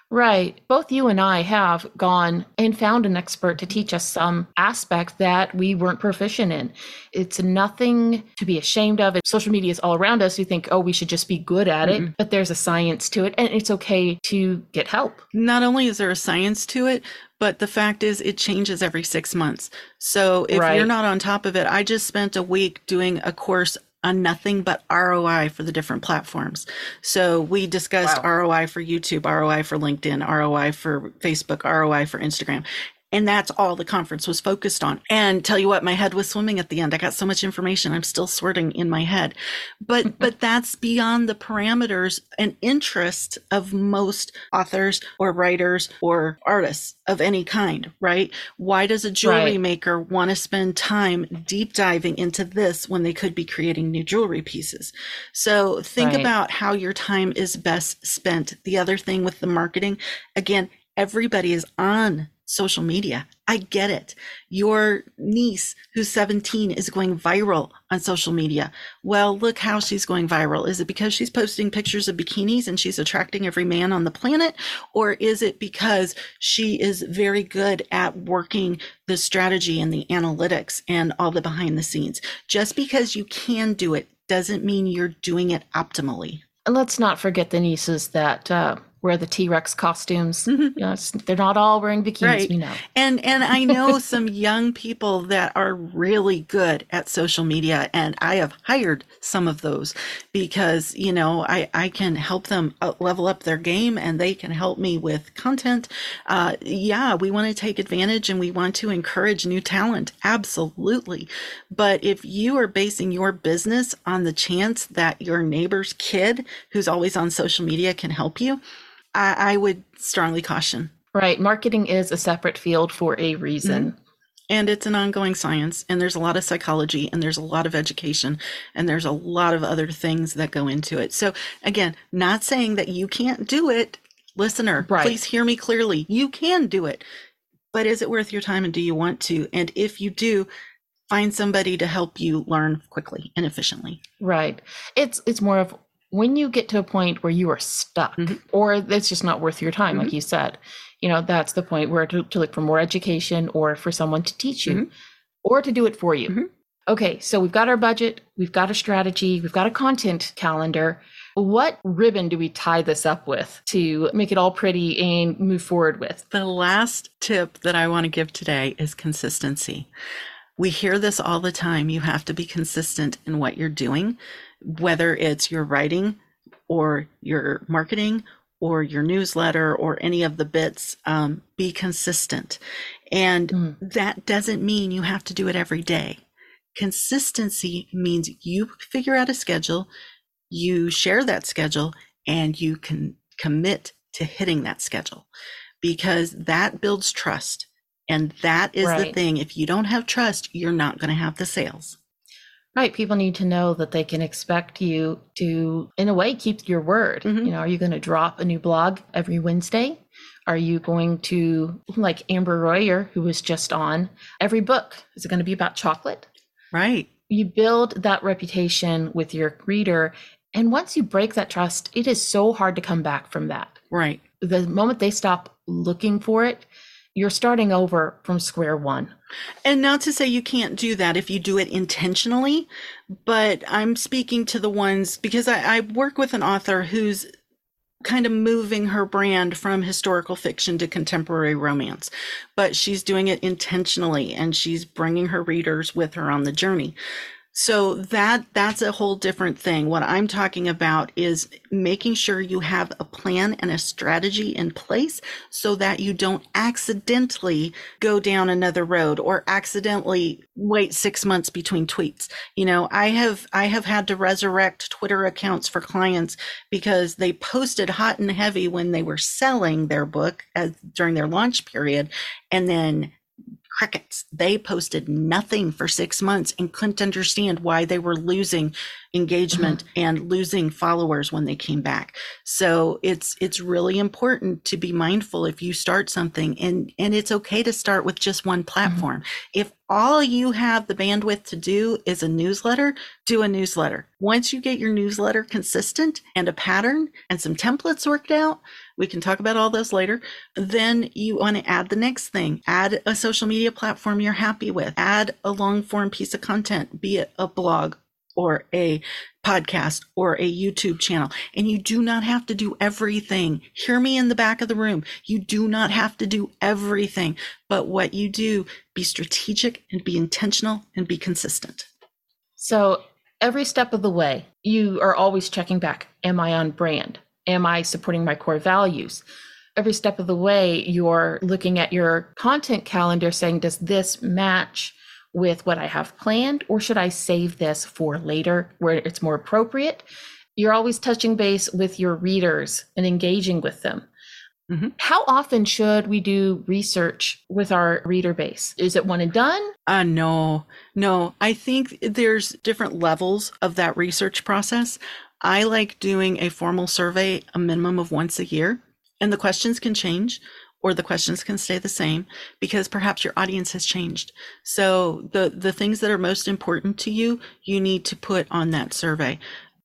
Right. Both you and I have gone and found an expert to teach us some aspect that we weren't proficient in. It's nothing to be ashamed of. Social media is all around us. We think, oh, we should just be good at mm-hmm. it, but there's a science to it, and it's okay to get help. Not only is there a science to it, but the fact is it changes every six months. So if right. you're not on top of it, I just spent a week doing a course on nothing but ROI for the different platforms. So we discussed wow. ROI for YouTube, ROI for LinkedIn, ROI for Facebook, ROI for Instagram. And that's all the conference was focused on. And tell you what, my head was swimming at the end. I got so much information. I'm still sorting in my head. But, but that's beyond the parameters and interest of most authors or writers or artists of any kind, right? Why does a jewelry right. maker want to spend time deep diving into this when they could be creating new jewelry pieces? So think right. about how your time is best spent. The other thing with the marketing, again, everybody is on social media I get it. Your niece, who's 17, is going viral on social media. Well, look how she's going viral. Is it because she's posting pictures of bikinis and she's attracting every man on the planet? Or is it because she is very good at working the strategy and the analytics and all the behind the scenes? Just because you can do it doesn't mean you're doing it optimally. And let's not forget the nieces that uh, wear the T-Rex costumes. Mm-hmm. You know, they're not all wearing bikinis, right. we know. And and I know some young people that are really good at social media and I have hired some of those because, you know, I I can help them level up their game and they can help me with content. Uh, yeah, we want to take advantage and we want to encourage new talent. Absolutely. But if you are basing your business on the chance that your neighbor's kid who's always on social media can help you, I, I would strongly caution. Right. Marketing is a separate field for a reason. Mm-hmm. And it's an ongoing science, and there's a lot of psychology, and there's a lot of education, and there's a lot of other things that go into it. So, again, not saying that you can't do it. Listener, right. please hear me clearly. You can do it, but is it worth your time, and do you want to? And if you do, find somebody to help you learn quickly and efficiently. Right. It's it's more of when you get to a point where you are stuck mm-hmm. or it's just not worth your time mm-hmm. like you said you know that's the point where to, to, look for more education or for someone to teach you mm-hmm. or to do it for you mm-hmm. okay so we've got our budget we've got a strategy we've got a content calendar what ribbon do we tie this up with to make it all pretty and move forward with the last tip that i want to give today is consistency we hear this all the time you have to be consistent in what you're doing whether it's your writing or your marketing or your newsletter or any of the bits, um, be consistent. And mm. that doesn't mean you have to do it every day. Consistency means you figure out a schedule, you share that schedule, and you can commit to hitting that schedule because that builds trust. And that is right. the thing. If you don't have trust, you're not going to have the sales. Right. People need to know that they can expect you to, in a way, keep your word. Mm-hmm. You know, are you going to drop a new blog every Wednesday? Are you going to, like Amber Royer, who was just on, every book? Is it going to be about chocolate? Right. You build that reputation with your reader. And once you break that trust, it is so hard to come back from that. Right. The moment they stop looking for it, you're starting over from square one. And not to say you can't do that if you do it intentionally, but I'm speaking to the ones because I, I work with an author who's kind of moving her brand from historical fiction to contemporary romance, but she's doing it intentionally and she's bringing her readers with her on the journey. So that that's a whole different thing. What I'm talking about is making sure you have a plan and a strategy in place so that you don't accidentally go down another road or accidentally wait 6 months between tweets. You know, I have I have had to resurrect Twitter accounts for clients because they posted hot and heavy when they were selling their book as during their launch period and then crickets. They posted nothing for six months and couldn't understand why they were losing engagement mm-hmm. and losing followers when they came back. So it's it's really important to be mindful if you start something and and it's okay to start with just one mm-hmm. platform. Mm-hmm. If all you have the bandwidth to do is a newsletter, do a newsletter. Once you get your newsletter consistent and a pattern and some templates worked out, we can talk about all those later. Then you want to add the next thing. Add a social media platform you're happy with. Add a long form piece of content, be it a blog or a podcast or a YouTube channel. And you do not have to do everything. Hear me in the back of the room. You do not have to do everything. But what you do, be strategic and be intentional and be consistent. So every step of the way, you are always checking back. Am I on brand? Am I supporting my core values? Every step of the way, you're looking at your content calendar saying, does this match with what I have planned, or should I save this for later where it's more appropriate? You're always touching base with your readers and engaging with them. Mm-hmm. How often should we do research with our reader base? Is it one and done? Uh, no, no. I think there's different levels of that research process. I like doing a formal survey a minimum of once a year, and the questions can change. or the questions can stay the same because perhaps your audience has changed. So the the things that are most important to you, you need to put on that survey.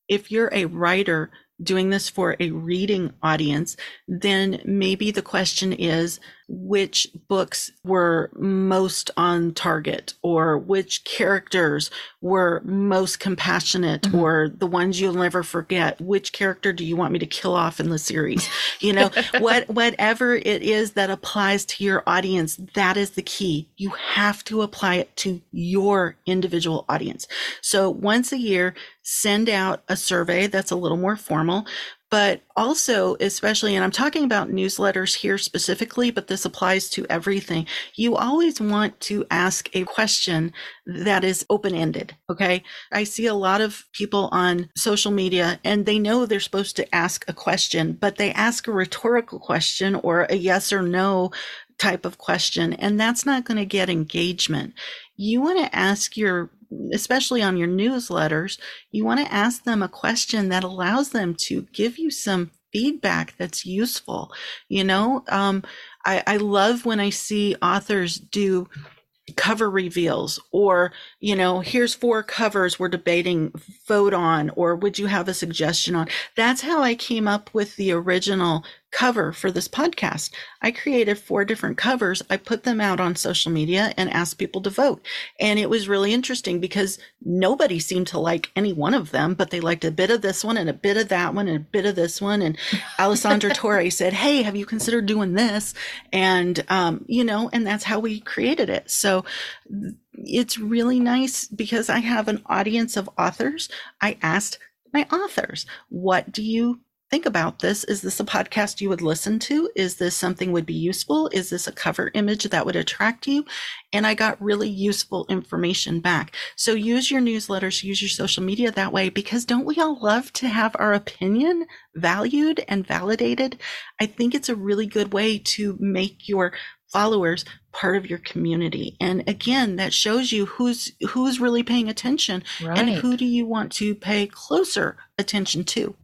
If you're a writer doing this for a reading audience, then maybe the question is which books were most on target or which characters were most compassionate mm-hmm. or the ones you'll never forget. Which character do you want me to kill off in the series? You know what whatever it is that applies to your audience that is the key. You have to apply it to your individual audience. So once a year send out a survey that's a little more formal but also especially and i'm talking about newsletters here specifically but this applies to everything you always want to ask a question that is open ended okay? I see a lot of people on social media and they know they're supposed to ask a question but they ask a rhetorical question or a yes or no type of question and that's not going to get engagement. You want to ask your especially on your newsletters, you want to ask them a question that allows them to give you some feedback that's useful. You know, um, I, I love when I see authors do cover reveals or you know here's four covers we're debating vote on or would you have a suggestion on that's how i came up with the original cover for this podcast. I created four different covers. I put them out on social media and asked people to vote. And it was really interesting because nobody seemed to like any one of them, but they liked a bit of this one and a bit of that one and a bit of this one. And Alessandra Torre said, Hey, have you considered doing this? And, um, you know, and that's how we created it. So it's really nice because I have an audience of authors. I asked my authors, what do you think about this. Is this a podcast you would listen to? Is this something would be useful? Is this a cover image that would attract you? And I got really useful information back. So use your newsletters, use your social media that way because don't we all love to have our opinion valued and validated? I think it's a really good way to make your followers part of your community and again that shows you who's who's really paying attention right. and who do you want to pay closer attention to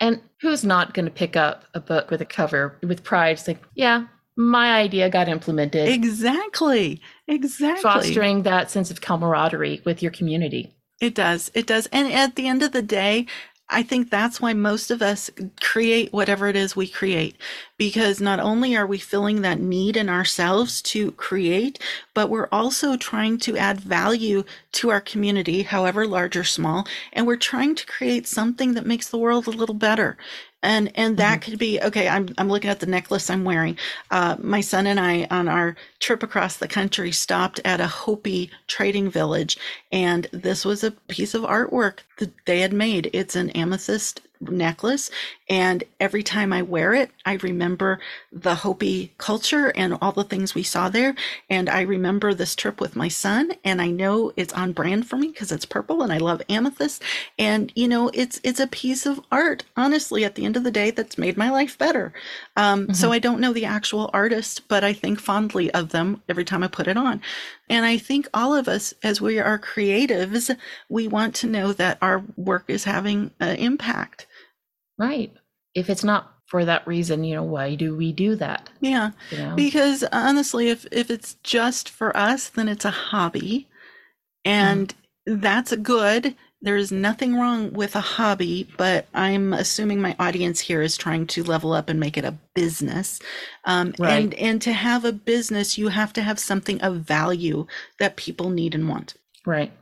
and who's not going to pick up a book with a cover with pride? It's like, yeah, my idea got implemented. Exactly. Exactly. Fostering that sense of camaraderie with your community. It does. It does. And at the end of the day, I think that's why most of us create whatever it is we create, because not only are we filling that need in ourselves to create, but we're also trying to add value to our community, however large or small, and we're trying to create something that makes the world a little better and and that mm-hmm. could be okay i'm i'm looking at the necklace i'm wearing uh, my son and i on our trip across the country stopped at a hopi trading village and this was a piece of artwork that they had made it's an amethyst necklace. And every time I wear it, I remember the Hopi culture and all the things we saw there. And I remember this trip with my son. And I know it's on brand for me because it's purple and I love amethyst. And, you know, it's, it's a piece of art, honestly, at the end of the day, that's made my life better. Um, mm-hmm. So I don't know the actual artist, but I think fondly of them every time I put it on. And I think all of us, as we are creatives, we want to know that our work is having an impact. Right. If it's not for that reason, you know, why do we do that? Yeah. You know? Because honestly, if if it's just for us, then it's a hobby. And mm. that's good. There's nothing wrong with a hobby, but I'm assuming my audience here is trying to level up and make it a business. Um, right. And and to have a business, you have to have something of value that people need and want. Right.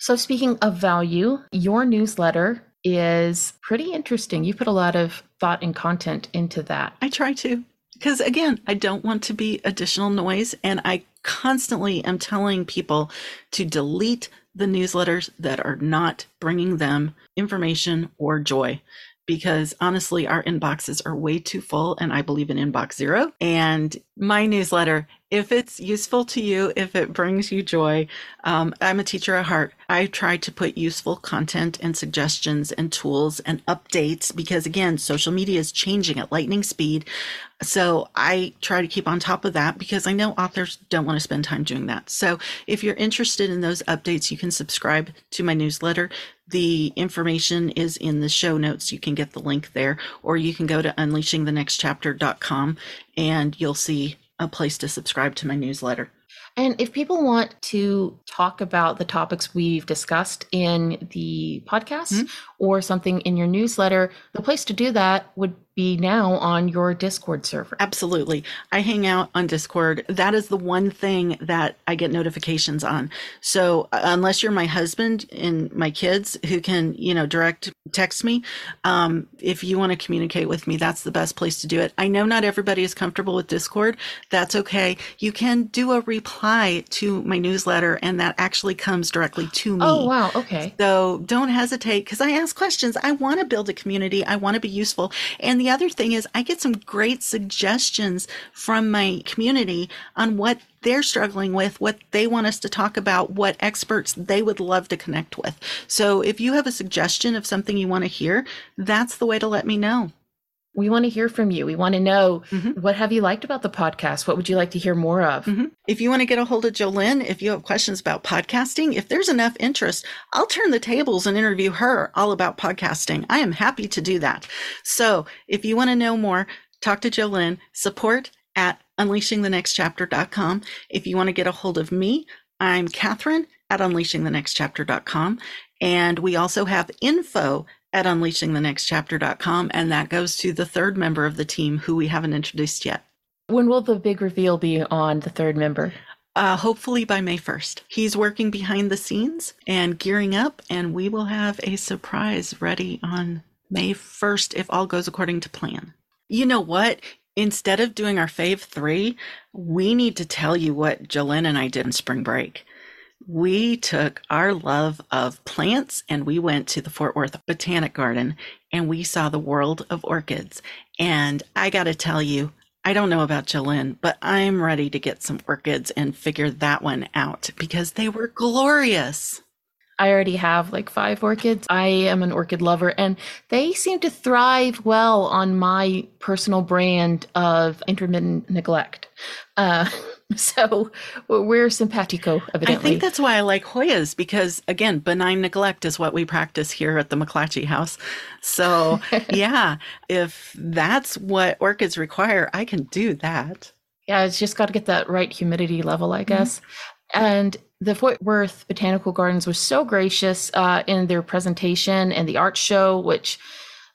So speaking of value, your newsletter is pretty interesting. You put a lot of thought and content into that. I try to. Because again, I don't want to be additional noise. And I constantly am telling people to delete the newsletters that are not bringing them information or joy. Because honestly, our inboxes are way too full, and I believe in inbox zero. And my newsletter if it's useful to you, if it brings you joy, um, I'm a teacher at heart. I try to put useful content and suggestions and tools and updates because, again, social media is changing at lightning speed. So I try to keep on top of that because I know authors don't want to spend time doing that. So if you're interested in those updates, you can subscribe to my newsletter. The information is in the show notes. You can get the link there, or you can go to unleashingthenextchapter.com and you'll see a place to subscribe to my newsletter. And if people want to talk about the topics we've discussed in the podcast mm-hmm. or something in your newsletter, the place to do that would be now on your Discord server. Absolutely. I hang out on Discord. That is the one thing that I get notifications on. So uh, unless you're my husband and my kids who can, you know, direct text me, um, if you want to communicate with me, that's the best place to do it. I know not everybody is comfortable with Discord. That's okay. You can do a reply to my newsletter and that actually comes directly to me. Oh, wow. Okay. So don't hesitate because I ask questions. I want to build a community. I want to be useful. And the other thing is I get some great suggestions from my community on what they're struggling with, what they want us to talk about, what experts they would love to connect with. So if you have a suggestion of something you want to hear, that's the way to let me know. We want to hear from you. We want to know mm-hmm. what have you liked about the podcast? What would you like to hear more of? Mm-hmm. If you want to get a hold of JoLynn, if you have questions about podcasting, if there's enough interest, I'll turn the tables and interview her all about podcasting. I am happy to do that. So if you want to know more, talk to JoLynn, support at unleashingthenextchapter.com. If you want to get a hold of me, I'm Kathryn at unleashingthenextchapter.com. And we also have info at unleashingthenextchapter.com. And that goes to the third member of the team who we haven't introduced yet. When will the big reveal be on the third member? Uh, hopefully by May 1st. He's working behind the scenes and gearing up, and we will have a surprise ready on May 1st if all goes according to plan. You know what? Instead of doing our fave three, we need to tell you what JoLynn and I did in spring break we took our love of plants and we went to the Fort Worth Botanic Garden and we saw the world of orchids. And I got to tell you, I don't know about JoLynn, but I'm ready to get some orchids and figure that one out because they were glorious. I already have like five orchids. I am an orchid lover, and they seem to thrive well on my personal brand of intermittent neglect. Uh, So we're simpatico, evidently. I think that's why I like Hoyas because, again, benign neglect is what we practice here at the McClatchy House. So, yeah, if that's what orchids require, I can do that. Yeah, it's just got to get that right humidity level, I guess. Mm-hmm. And the Fort Worth Botanical Gardens was so gracious uh, in their presentation and the art show, which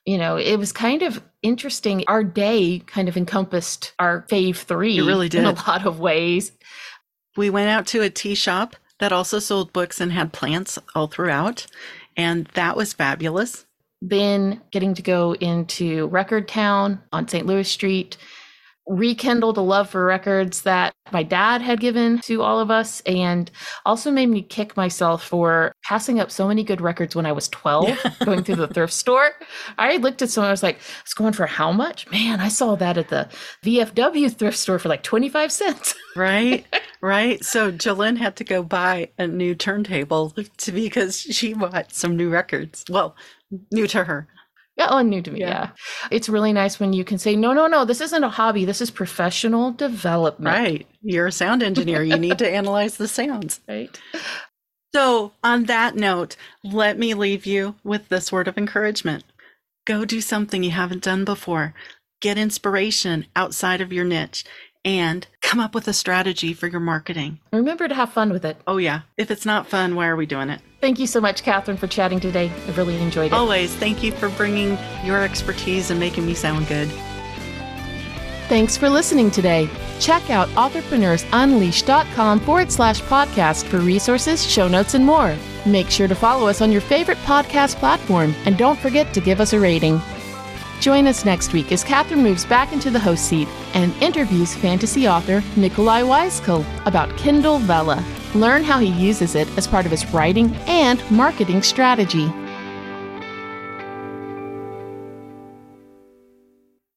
you know, it was kind of interesting. Our day kind of encompassed our fave three. It really did. In a lot of ways. We went out to a tea shop that also sold books and had plants all throughout. And that was fabulous. Then getting to go into Record Town on St. Louis Street rekindled a love for records that my dad had given to all of us and also made me kick myself for passing up so many good records when I was 12 going through the thrift store. I looked at someone, I was like, it's going for how much? Man, I saw that at the VFW thrift store for like 25 cents. right, right. So JoLynn had to go buy a new turntable to, because she bought some new records. Well, new to her. Yeah, oh, new to me. Yeah. yeah. It's really nice when you can say, no, no, no, this isn't a hobby. This is professional development. Right. You're a sound engineer. you need to analyze the sounds. Right. So, on that note, let me leave you with this word of encouragement go do something you haven't done before. Get inspiration outside of your niche and come up with a strategy for your marketing. Remember to have fun with it. Oh, yeah. If it's not fun, why are we doing it? Thank you so much, Kathryn, for chatting today. I really enjoyed it. Always. Thank you for bringing your expertise and making me sound good. Thanks for listening today. Check out authorpreneursunleashed.com forward slash podcast for resources, show notes, and more. Make sure to follow us on your favorite podcast platform and don't forget to give us a rating. Join us next week as Kathryn moves back into the host seat and interviews fantasy author Nikolai Weiskell about Kindle Vella. Learn how he uses it as part of his writing and marketing strategy.